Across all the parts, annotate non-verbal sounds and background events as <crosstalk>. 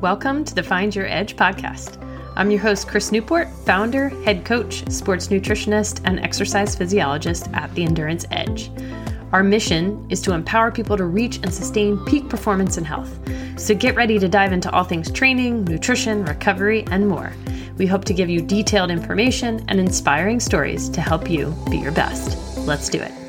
Welcome to the Find Your Edge podcast. I'm your host, Chris Newport, founder, head coach, sports nutritionist, and exercise physiologist at the Endurance Edge. Our mission is to empower people to reach and sustain peak performance and health. So get ready to dive into all things training, nutrition, recovery, and more. We hope to give you detailed information and inspiring stories to help you be your best. Let's do it.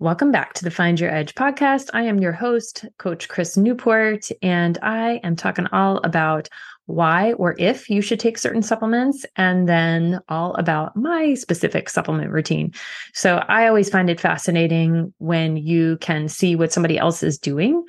Welcome back to the Find Your Edge podcast. I am your host, Coach Chris Newport, and I am talking all about why or if you should take certain supplements, and then all about my specific supplement routine. So I always find it fascinating when you can see what somebody else is doing.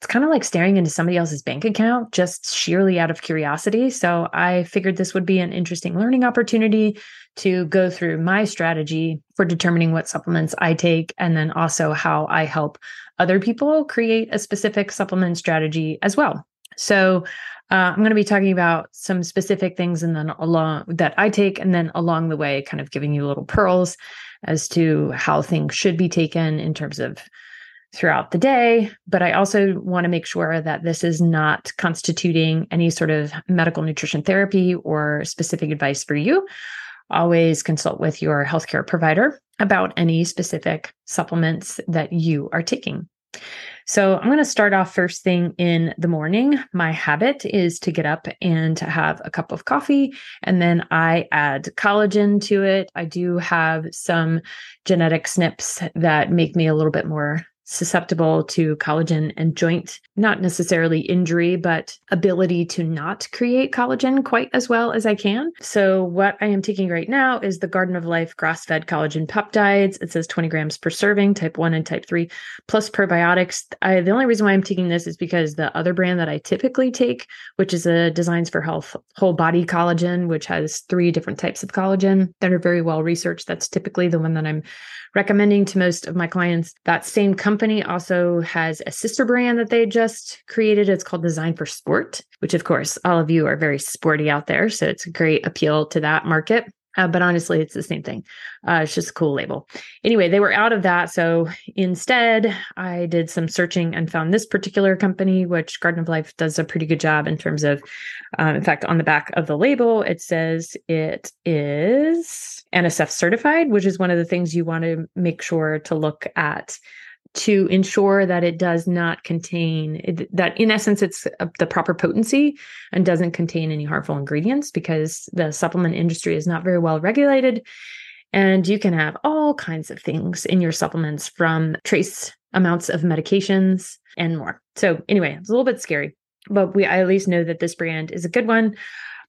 It's kind of like staring into somebody else's bank account just sheerly out of curiosity. So I figured this would be an interesting learning opportunity to go through my strategy for determining what supplements I take, and then also how I help other people create a specific supplement strategy as well. So, uh, I'm going to be talking about some specific things and then along that I take, and then along the way, kind of giving you little pearls as to how things should be taken in terms of throughout the day. But I also want to make sure that this is not constituting any sort of medical nutrition therapy or specific advice for you always consult with your healthcare provider about any specific supplements that you are taking. So, I'm going to start off first thing in the morning. My habit is to get up and to have a cup of coffee, and then I add collagen to it. I do have some genetic SNPs that make me a little bit more susceptible to collagen and joint, not necessarily injury, but ability to not create collagen quite as well as I can. So, what I am taking right now is the Garden of Life grass fed collagen peptides. It says 20 grams per serving, type 1 and type 3, plus probiotics. I, the only reason why I'm taking this is because the other brand that I typically take, which is a Designs for Health whole body collagen, which has three different types of collagen that are very well researched, that's typically the one that I'm recommending to most of my clients. That same company also has a sister brand that they just created. It's called Design for Sport, which, of course, all of you are very sporty out there. So it's a great appeal to that market. Uh, but honestly, it's the same thing. Uh, it's just a cool label. Anyway, they were out of that. So instead, I did some searching and found this particular company, which Garden of Life does a pretty good job in terms of, um, in fact, on the back of the label, it says it is NSF certified, which is one of the things you want to make sure to look at to ensure that it does not contain that in essence it's uh, the proper potency and doesn't contain any harmful ingredients because the supplement industry is not very well regulated. And you can have all kinds of things in your supplements from trace amounts of medications and more. So anyway it's a little bit scary but we I at least know that this brand is a good one.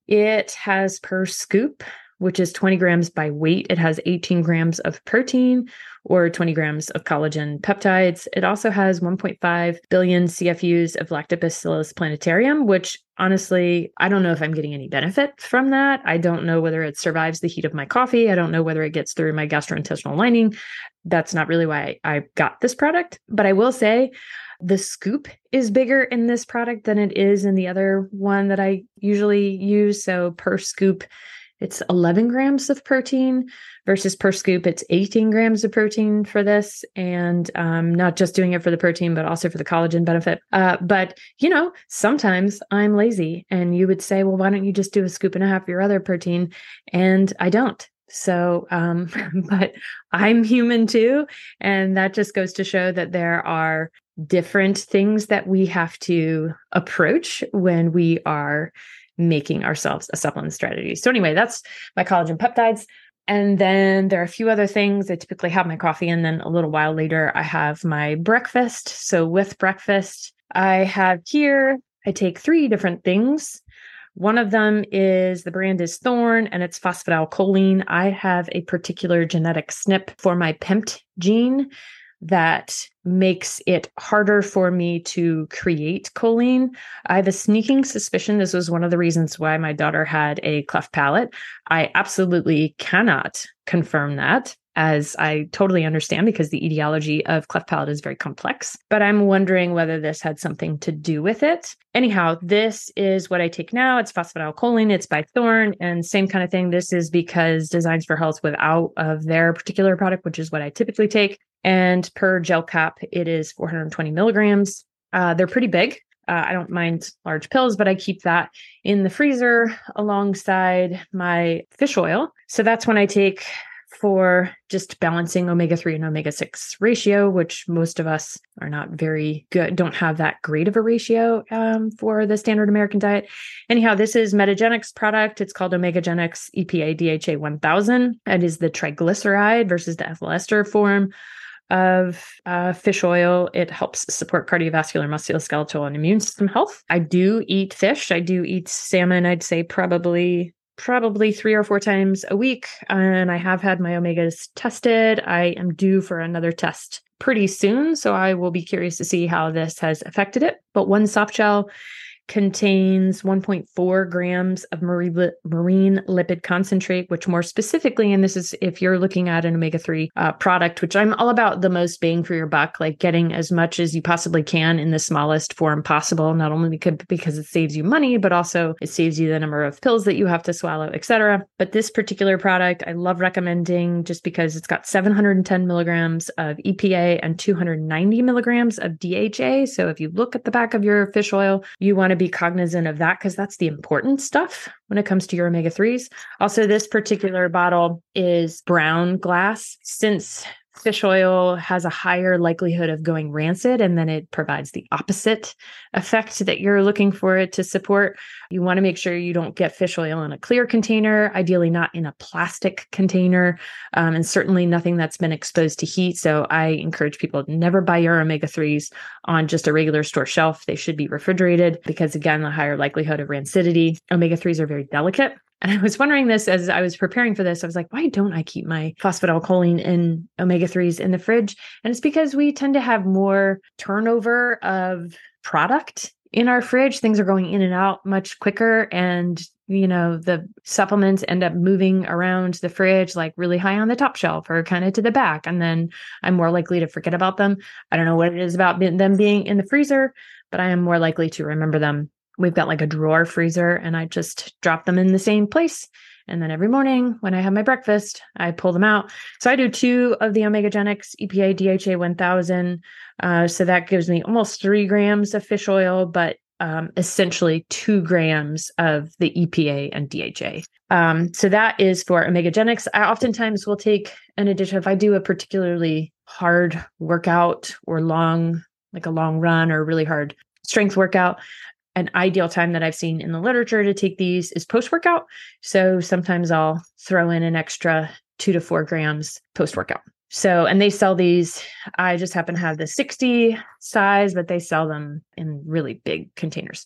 It has per scoop which is 20 grams by weight. It has 18 grams of protein or 20 grams of collagen peptides. It also has 1.5 billion CFUs of Lactobacillus plantarum, which honestly, I don't know if I'm getting any benefit from that. I don't know whether it survives the heat of my coffee. I don't know whether it gets through my gastrointestinal lining. That's not really why I got this product. But I will say, the scoop is bigger in this product than it is in the other one that I usually use. So per scoop, it's 11 grams of protein versus per scoop it's 18 grams of protein for this and um, not just doing it for the protein but also for the collagen benefit. Uh, but you know sometimes i'm lazy and you would say well why don't you just do a scoop and a half of your other protein? And i don't. So um, <laughs> but i'm human too and that just goes to show that there are different things that we have to approach when we are making ourselves a supplement strategy. So, anyway, that's my collagen peptides. And then there are a few other things. I typically have my coffee, and then a little while later, I have my breakfast. So, with breakfast, I have here, I take three different things. One of them is the brand is Thorne and it's phosphatidylcholine. I have a particular genetic SNP for my PEMT gene that makes it harder for me to create choline. I have a sneaking suspicion this was one of the reasons why my daughter had a cleft palate. I absolutely cannot confirm that as I totally understand because the etiology of cleft palate is very complex. But I'm wondering whether this had something to do with it. Anyhow, this is what I take now. It's phosphatidylcholine. It's by Thorne, and same kind of thing. This is because Designs for Health without of their particular product, which is what I typically take. And per gel cap, it is 420 milligrams. Uh, they're pretty big. Uh, I don't mind large pills, but I keep that in the freezer alongside my fish oil. So that's when I take for just balancing omega 3 and omega 6 ratio, which most of us are not very good, don't have that great of a ratio um, for the standard American diet. Anyhow, this is Metagenics product. It's called Omegagenics EPA DHA 1000. It is the triglyceride versus the ethyl ester form of uh, fish oil. It helps support cardiovascular, musculoskeletal, and immune system health. I do eat fish. I do eat salmon. I'd say probably probably three or four times a week. And I have had my omegas tested. I am due for another test pretty soon. So I will be curious to see how this has affected it. But one soft gel contains 1.4 grams of marine, lipid concentrate, which more specifically, and this is if you're looking at an omega 3 uh, product, which I'm all about the most bang for your buck, like getting as much as you possibly can in the smallest form possible, not only because it saves you money, but also it saves you the number of pills that you have to swallow, etc. But this particular product, I love recommending just because it's got 710 milligrams of EPA and 290 milligrams of DHA. So if you look at the back of your fish oil, you want to be cognizant of that because that's the important stuff when it comes to your omega 3s. Also, this particular bottle is brown glass. Since fish oil has a higher likelihood of going rancid and then it provides the opposite effect that you're looking for it to support. You want to make sure you don't get fish oil in a clear container, ideally not in a plastic container, um, and certainly nothing that's been exposed to heat. So I encourage people to never buy your omega 3s on just a regular store shelf. They should be refrigerated because, again, the higher likelihood of rancidity. Omega 3s are very delicate. And I was wondering this as I was preparing for this. I was like, why don't I keep my phosphatidylcholine and omega 3s in the fridge? And it's because we tend to have more turnover of product in our fridge. Things are going in and out much quicker. And, you know, the supplements end up moving around the fridge, like really high on the top shelf or kind of to the back. And then I'm more likely to forget about them. I don't know what it is about them being in the freezer, but I am more likely to remember them we've got like a drawer freezer and I just drop them in the same place. And then every morning when I have my breakfast, I pull them out. So I do two of the Omegagenics EPA DHA 1000. Uh, so that gives me almost three grams of fish oil, but um, essentially two grams of the EPA and DHA. Um, so that is for Omegagenics. I oftentimes will take an addition if I do a particularly hard workout or long, like a long run or really hard strength workout an ideal time that I've seen in the literature to take these is post workout. So sometimes I'll throw in an extra two to four grams post workout. So, and they sell these. I just happen to have the 60 size, but they sell them in really big containers.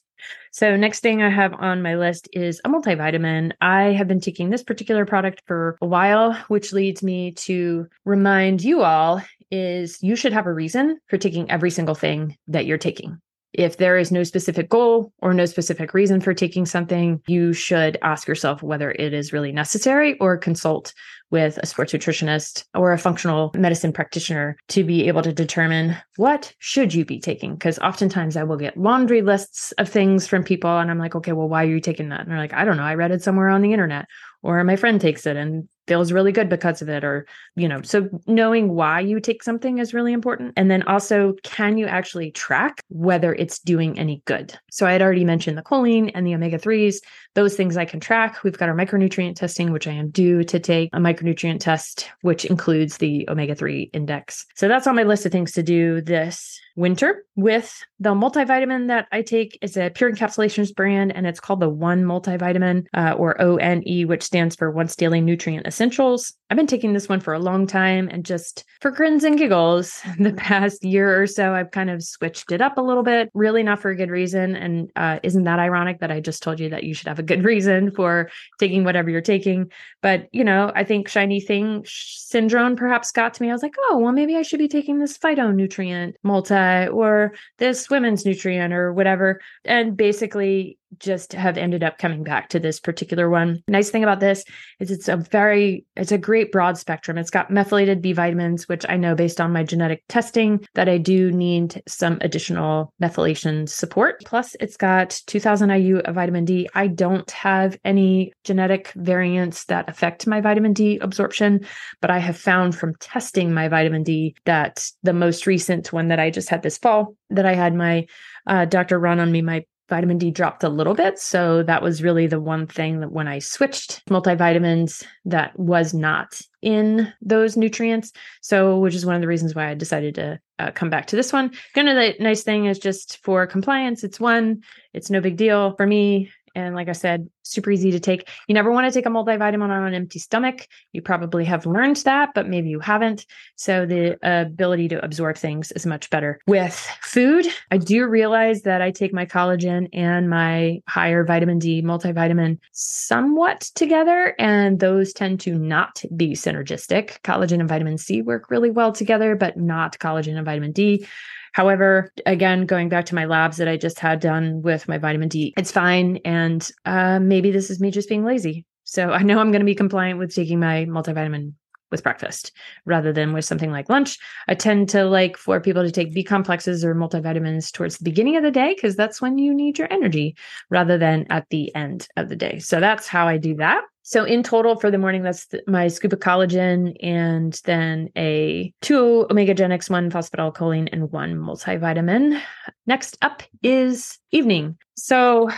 So, next thing I have on my list is a multivitamin. I have been taking this particular product for a while, which leads me to remind you all is you should have a reason for taking every single thing that you're taking. If there is no specific goal or no specific reason for taking something, you should ask yourself whether it is really necessary or consult with a sports nutritionist or a functional medicine practitioner to be able to determine what should you be taking. Because oftentimes i will get laundry lists of things from people and i'm like okay well why are you taking that? And they're like i don't know. I read it somewhere on the internet or my friend takes it and feels really good because of it or you know so knowing why you take something is really important. And then also can you actually track whether it's doing any good? So i had already mentioned the choline and the omega 3s those things i can track. We've got our micronutrient testing which i am due to take a micronutrient test which includes the omega 3 index. So that's on my list of things to do this winter with the multivitamin that I take. Is a pure encapsulations brand and it's called the One Multivitamin uh, or ONE, which stands for Once Daily Nutrient Essentials. I've been taking this one for a long time and just for grins and giggles <laughs> the past year or so, I've kind of switched it up a little bit, really not for a good reason. And uh, isn't that ironic that I just told you that you should have a good <laughs> reason for taking whatever you're taking? But, you know, I think shiny thing syndrome perhaps got to me. I was like, oh, well, maybe I should be taking this phytonutrient multi or this women's nutrient or whatever. And basically, just have ended up coming back to this particular one. Nice thing about this is it's a very it's a great great broad spectrum. It's got methylated B vitamins, which I know based on my genetic testing that I do need some additional methylation support. Plus, it's got 2000 IU of vitamin D. I don't have any genetic variants that affect my vitamin D absorption, but I have found from testing my vitamin D that the most recent one that I just had this fall, that I had my uh, doctor run on me, my vitamin D dropped a little bit. So that was really the one thing that when I switched multivitamins that was not in those nutrients. So, which is one of the reasons why I decided to uh, come back to this one. Kind of the nice thing is just for compliance, it's one, it's no big deal for me. And like I said, super easy to take. You never want to take a multivitamin on an empty stomach. You probably have learned that, but maybe you haven't. So the ability to absorb things is much better. With food, I do realize that I take my collagen and my higher vitamin D multivitamin somewhat together, and those tend to not be synergistic. Collagen and vitamin C work really well together, but not collagen and vitamin D. However, again, going back to my labs that I just had done with my vitamin D, it's fine. And uh, maybe this is me just being lazy. So I know I'm going to be compliant with taking my multivitamin with breakfast rather than with something like lunch. I tend to like for people to take B complexes or multivitamins towards the beginning of the day because that's when you need your energy rather than at the end of the day. So that's how I do that. So in total for the morning, that's my scoop of collagen and then a two Omegagenics, one phosphatidylcholine, and one multivitamin. Next up is evening. So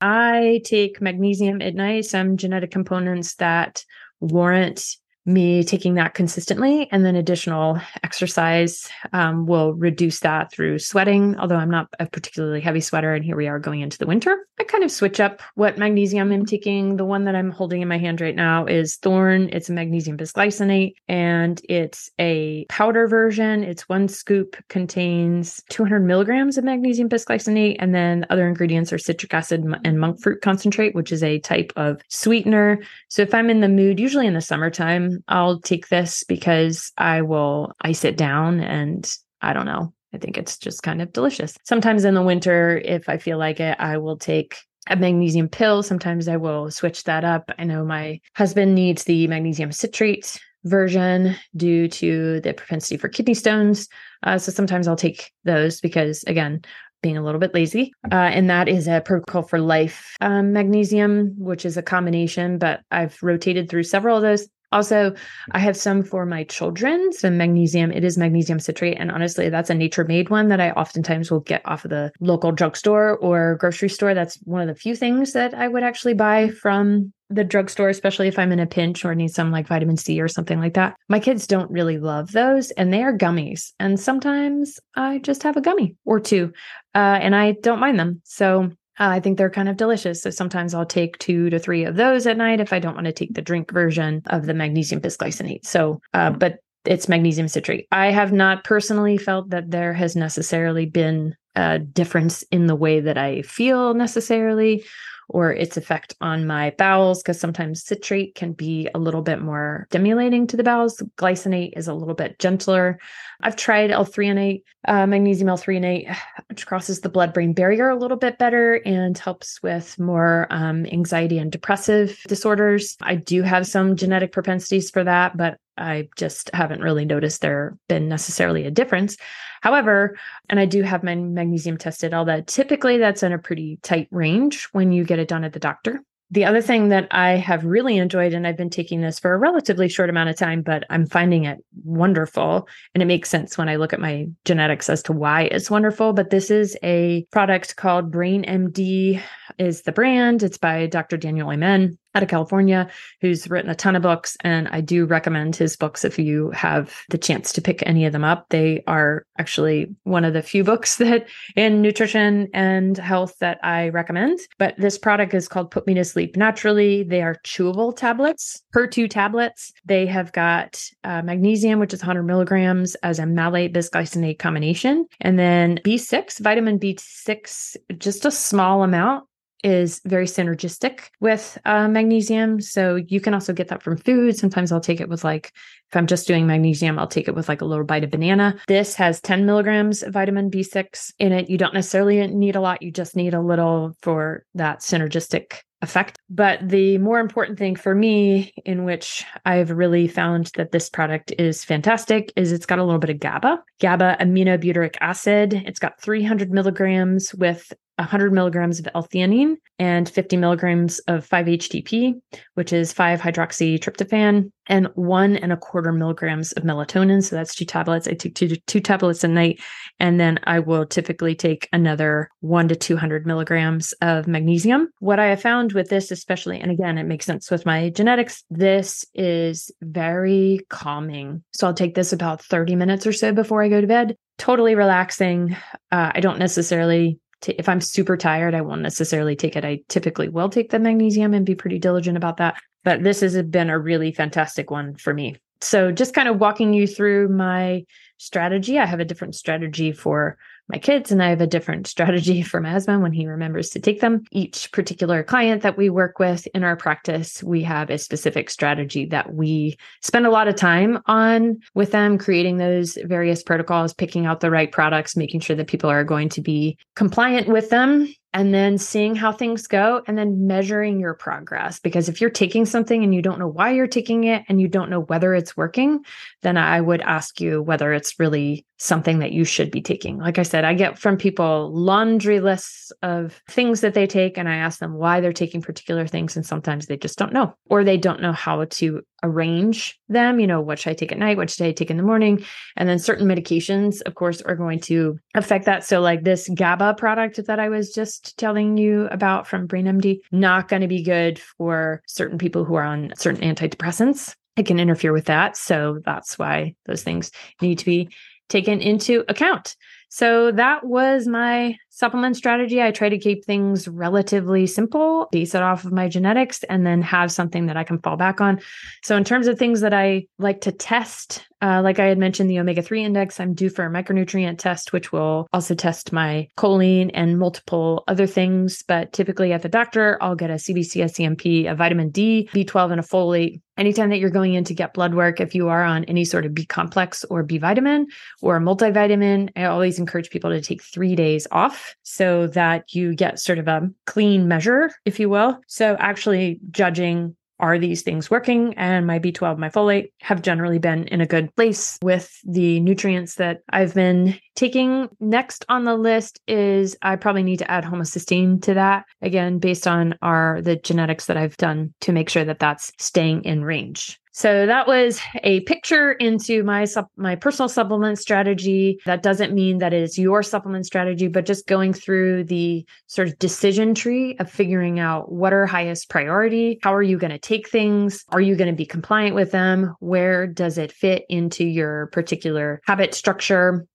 I take magnesium at night, some genetic components that warrant me taking that consistently and then additional exercise um, will reduce that through sweating although i'm not a particularly heavy sweater and here we are going into the winter. I kind of switch up what magnesium i'm taking. The one that i'm holding in my hand right now is thorne it's a magnesium bisglycinate and it's a powder version. It's one scoop contains 200 milligrams of magnesium bisglycinate and then other ingredients are citric acid and monk fruit concentrate which is a type of sweetener. So if i'm in the mood usually in the summertime I'll take this because I will ice it down and I don't know. I think it's just kind of delicious. Sometimes in the winter, if I feel like it, I will take a magnesium pill. Sometimes I will switch that up. I know my husband needs the magnesium citrate version due to the propensity for kidney stones. Uh, so sometimes I'll take those because, again, being a little bit lazy. Uh, and that is a protocol for life um, magnesium, which is a combination, but I've rotated through several of those. Also, I have some for my children, some magnesium. It is magnesium citrate. And honestly, that's a nature made one that I oftentimes will get off of the local drugstore or grocery store. That's one of the few things that I would actually buy from the drugstore, especially if I'm in a pinch or need some like vitamin C or something like that. My kids don't really love those and they are gummies. And sometimes I just have a gummy or two uh, and I don't mind them. So uh, I think they're kind of delicious. So sometimes I'll take two to three of those at night if I don't want to take the drink version of the magnesium bisglycinate. So, uh, but it's magnesium citrate. I have not personally felt that there has necessarily been a difference in the way that I feel necessarily or its effect on my bowels because sometimes citrate can be a little bit more stimulating to the bowels. Glycinate is a little bit gentler. I've tried L-threonate, uh, magnesium L-threonate, <sighs> which crosses the blood-brain barrier a little bit better and helps with more um, anxiety and depressive disorders. I do have some genetic propensities for that, but I just haven't really noticed there been necessarily a difference. However, and I do have my magnesium tested, all that typically that's in a pretty tight range when you get it done at the doctor. The other thing that I have really enjoyed, and I've been taking this for a relatively short amount of time, but I'm finding it wonderful. And it makes sense when I look at my genetics as to why it's wonderful. But this is a product called Brain MD is the brand. It's by Dr. Daniel Amen out of California, who's written a ton of books. And I do recommend his books if you have the chance to pick any of them up. They are actually one of the few books <laughs> that in nutrition and health that I recommend. But this product is called Put Me to Sleep Naturally. They are chewable tablets, per two tablets. They have got uh, magnesium, which is 100 milligrams, as a malate bisglycinate combination. And then B6, vitamin B6, just a small amount is very synergistic with uh, magnesium. So you can also get that from food. Sometimes I'll take it with like, if I'm just doing magnesium, I'll take it with like a little bite of banana. This has 10 milligrams of vitamin B6 in it. You don't necessarily need a lot, you just need a little for that synergistic effect. But the more important thing for me, in which I've really found that this product is fantastic, is it's got a little bit of GABA, gamma aminobutyric acid. It's got 300 milligrams with 100 milligrams of L-theanine and 50 milligrams of 5-HTP, which is 5-hydroxytryptophan, and one and a quarter milligrams of melatonin. So that's two tablets. I take two, two tablets a night, and then I will typically take another one to 200 milligrams of magnesium. What I have found with this, especially, and again, it makes sense with my genetics, this is very calming. So I'll take this about 30 minutes or so before I go to bed. Totally relaxing. Uh, I don't necessarily t- if I'm super tired, I won't necessarily take it. I typically will take the magnesium and be pretty diligent about that. But this has been a really fantastic one for me. So, just kind of walking you through my strategy. I have a different strategy for my kids, and I have a different strategy <laughs> for husband when he remembers to take them. Each particular client that we work with in our practice, we have a specific strategy that we spend a lot of time on with them, creating those various protocols, picking out the right products, making sure that people are going to be compliant with them and then seeing how things go and then measuring your progress. Because if you're taking something and you don't know why you're taking it and you don't know whether it's working, then I would ask you whether it's really something that you should be taking. Like I said, I get from people laundry lists of things that they take, and I ask them why they're taking particular things. And sometimes they just don't know, or they don't know how to arrange them. You know, what should I take at night? What should I take in the morning? And then certain medications, of course, are going to affect that. So, like this GABA product that I was just telling you about from BrainMD, not going to be good for certain people who are on certain antidepressants. It can interfere with that. So, that's why those things need to be taken into account. So that was my supplement strategy. I try to keep things relatively simple, base it off of my genetics, and then have something that I can fall back on. So, in terms of things that I like to test, uh, like I had mentioned, the omega 3 index, I'm due for a micronutrient test, which will also test my choline and multiple other things. But typically at the doctor, I'll get a CBC, a CMP, a vitamin D, B12, and a folate. Anytime that you're going in to get blood work, if you are on any sort of B complex or B vitamin or multivitamin, I always encourage people to take three days off so that you get sort of a clean measure, if you will. So, actually judging are these things working? And my B12, my folate have generally been in a good place with the nutrients that I've been taking. Next on the list is I probably need to add homocysteine to that again, based on our the genetics that I've done to make sure that that's staying in range. So that was a picture into my my personal supplement strategy. That doesn't mean that it is your supplement strategy, but just going through the sort of decision tree of figuring out what are highest priority, how are you going to take things, are you going to be compliant with them, where does it fit into your particular habit structure,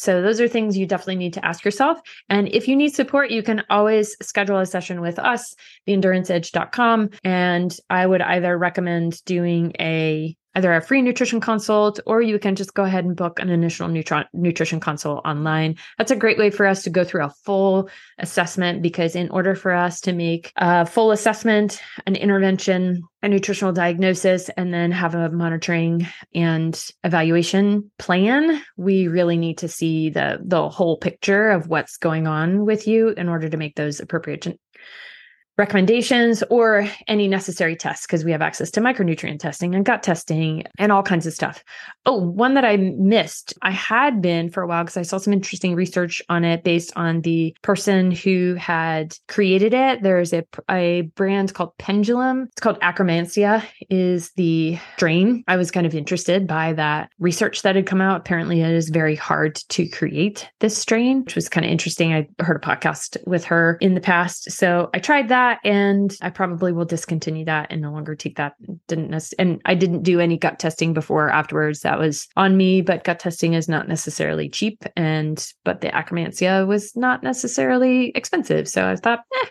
so those are things you definitely need to ask yourself. And if you need support, you can always schedule a session with us, theenduranceedge.com. And I would either recommend doing a either a free nutrition consult or you can just go ahead and book an initial nutri- nutrition consult online. That's a great way for us to go through a full assessment because in order for us to make a full assessment, an intervention, a nutritional diagnosis, and then have a monitoring and evaluation plan, we really need to see the the whole picture of what's going on with you in order to make those appropriate recommendations or any necessary tests because we have access to micronutrient testing and gut testing and all kinds of stuff. Oh, one that I missed, I had been for a while because I saw some interesting research on it based on the person who had created it. There's a, a brand called Pendulum. It's called Akkermansia is the strain. I was kind of interested by that research that had come out. Apparently it is very hard to create this strain, which was kind of interesting. I heard a podcast with her in the past. So I tried that that and I probably will discontinue that and no longer take that. Didn't necessarily, and I didn't do any gut testing before afterwards. That was on me, but gut testing is not necessarily cheap. And, but the Akkermansia was not necessarily expensive. So I thought, eh,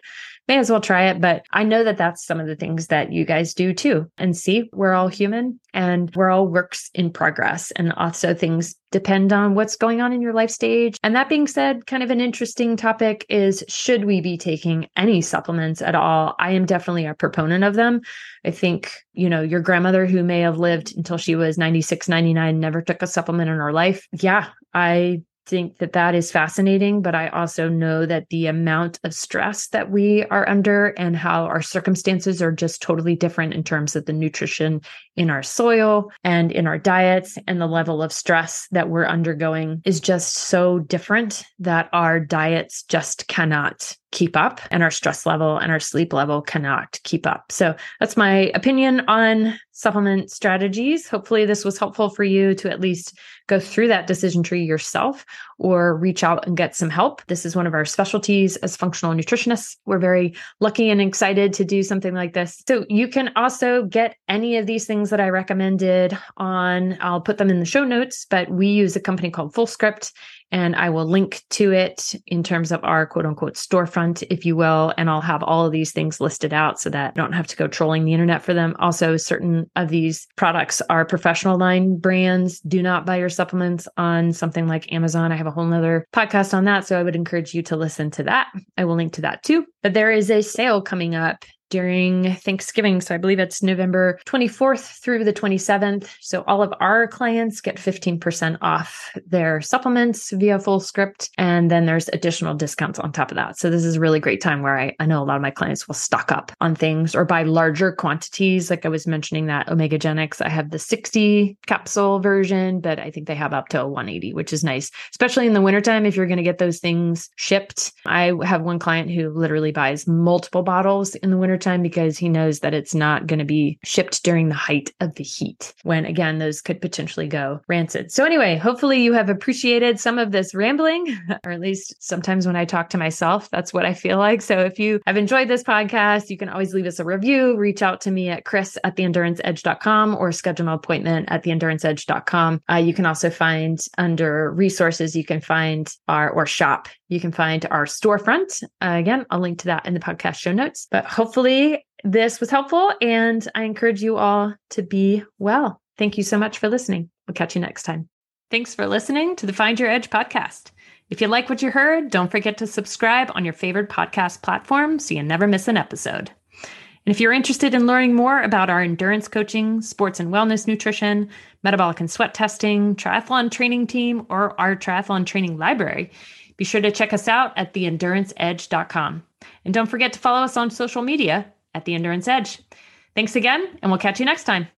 may as well try it. But I know that that's some of the things that you guys do too. And see, we're all human and we're all works in progress. And also things depend on what's going on in your life stage. And that being said, kind of an interesting topic is should we be taking any supplements at all? I am definitely a proponent of them. I think, you know, your grandmother who may have lived until she was 96, 99, never took a supplement in her life. Yeah, I think that that is fascinating, but I also know that the amount of stress that we are under and how our circumstances are just totally different in terms of the nutrition in our soil and in our diets and the level of stress that we're undergoing is just so different that our diets just cannot keep up and our stress level and our sleep level cannot keep up. So that's my opinion on supplement strategies. Hopefully this was helpful for you to at least go through that decision tree yourself or reach out and get some help. This is one of our specialties as functional nutritionists. We're very lucky and excited to do something like this. So you can also get any of these things that I recommended on I'll put them in the show notes, but we use a company called Fullscript and I will link to it in terms of our quote unquote storefront, if you will. And I'll have all of these things listed out so that I don't have to go trolling the internet for them. Also, certain of these products are professional line brands. Do not buy your supplements on something like Amazon. I have a whole nother podcast on that. So I would encourage you to listen to that. I will link to that too. But there is a sale coming up during Thanksgiving. So I believe it's November 24th through the 27th. So all of our clients get 15% off their supplements via Fullscript. And then there's additional discounts on top of that. So this is a really great time where I, I know a lot of my clients will stock up on things or buy larger quantities. Like I was mentioning that Omegagenics, I have the 60 capsule version, but I think they have up to a 180, which is nice, especially in the wintertime if you're going to get those things shipped. I have one client who literally buys multiple bottles in the winter time because he knows that it's not going to be shipped during the height of the heat when again those could potentially go rancid. So anyway, hopefully you have appreciated some of this rambling <laughs> or at least sometimes when I talk to myself that's what I feel like. So if you have enjoyed this podcast, you can always leave us a review, reach out to me at chris at theenduranceedge.com or schedule an appointment at theenduranceedge.com. Uh, you can also find under resources, you can find our or shop you can find our storefront. Uh, again, I'll link to that in the podcast show notes. But hopefully, this was helpful, and I encourage you all to be well. Thank you so much for listening. We'll catch you next time. Thanks for listening to the Find Your Edge podcast. If you like what you heard, don't forget to subscribe on your favorite podcast platform so you never miss an episode. And if you're interested in learning more about our endurance coaching, sports and wellness nutrition, metabolic and sweat testing, triathlon training team, or our triathlon training library, be sure to check us out at theenduranceedge.com. And don't forget to follow us on social media at The Endurance Edge. Thanks again, and we'll catch you next time.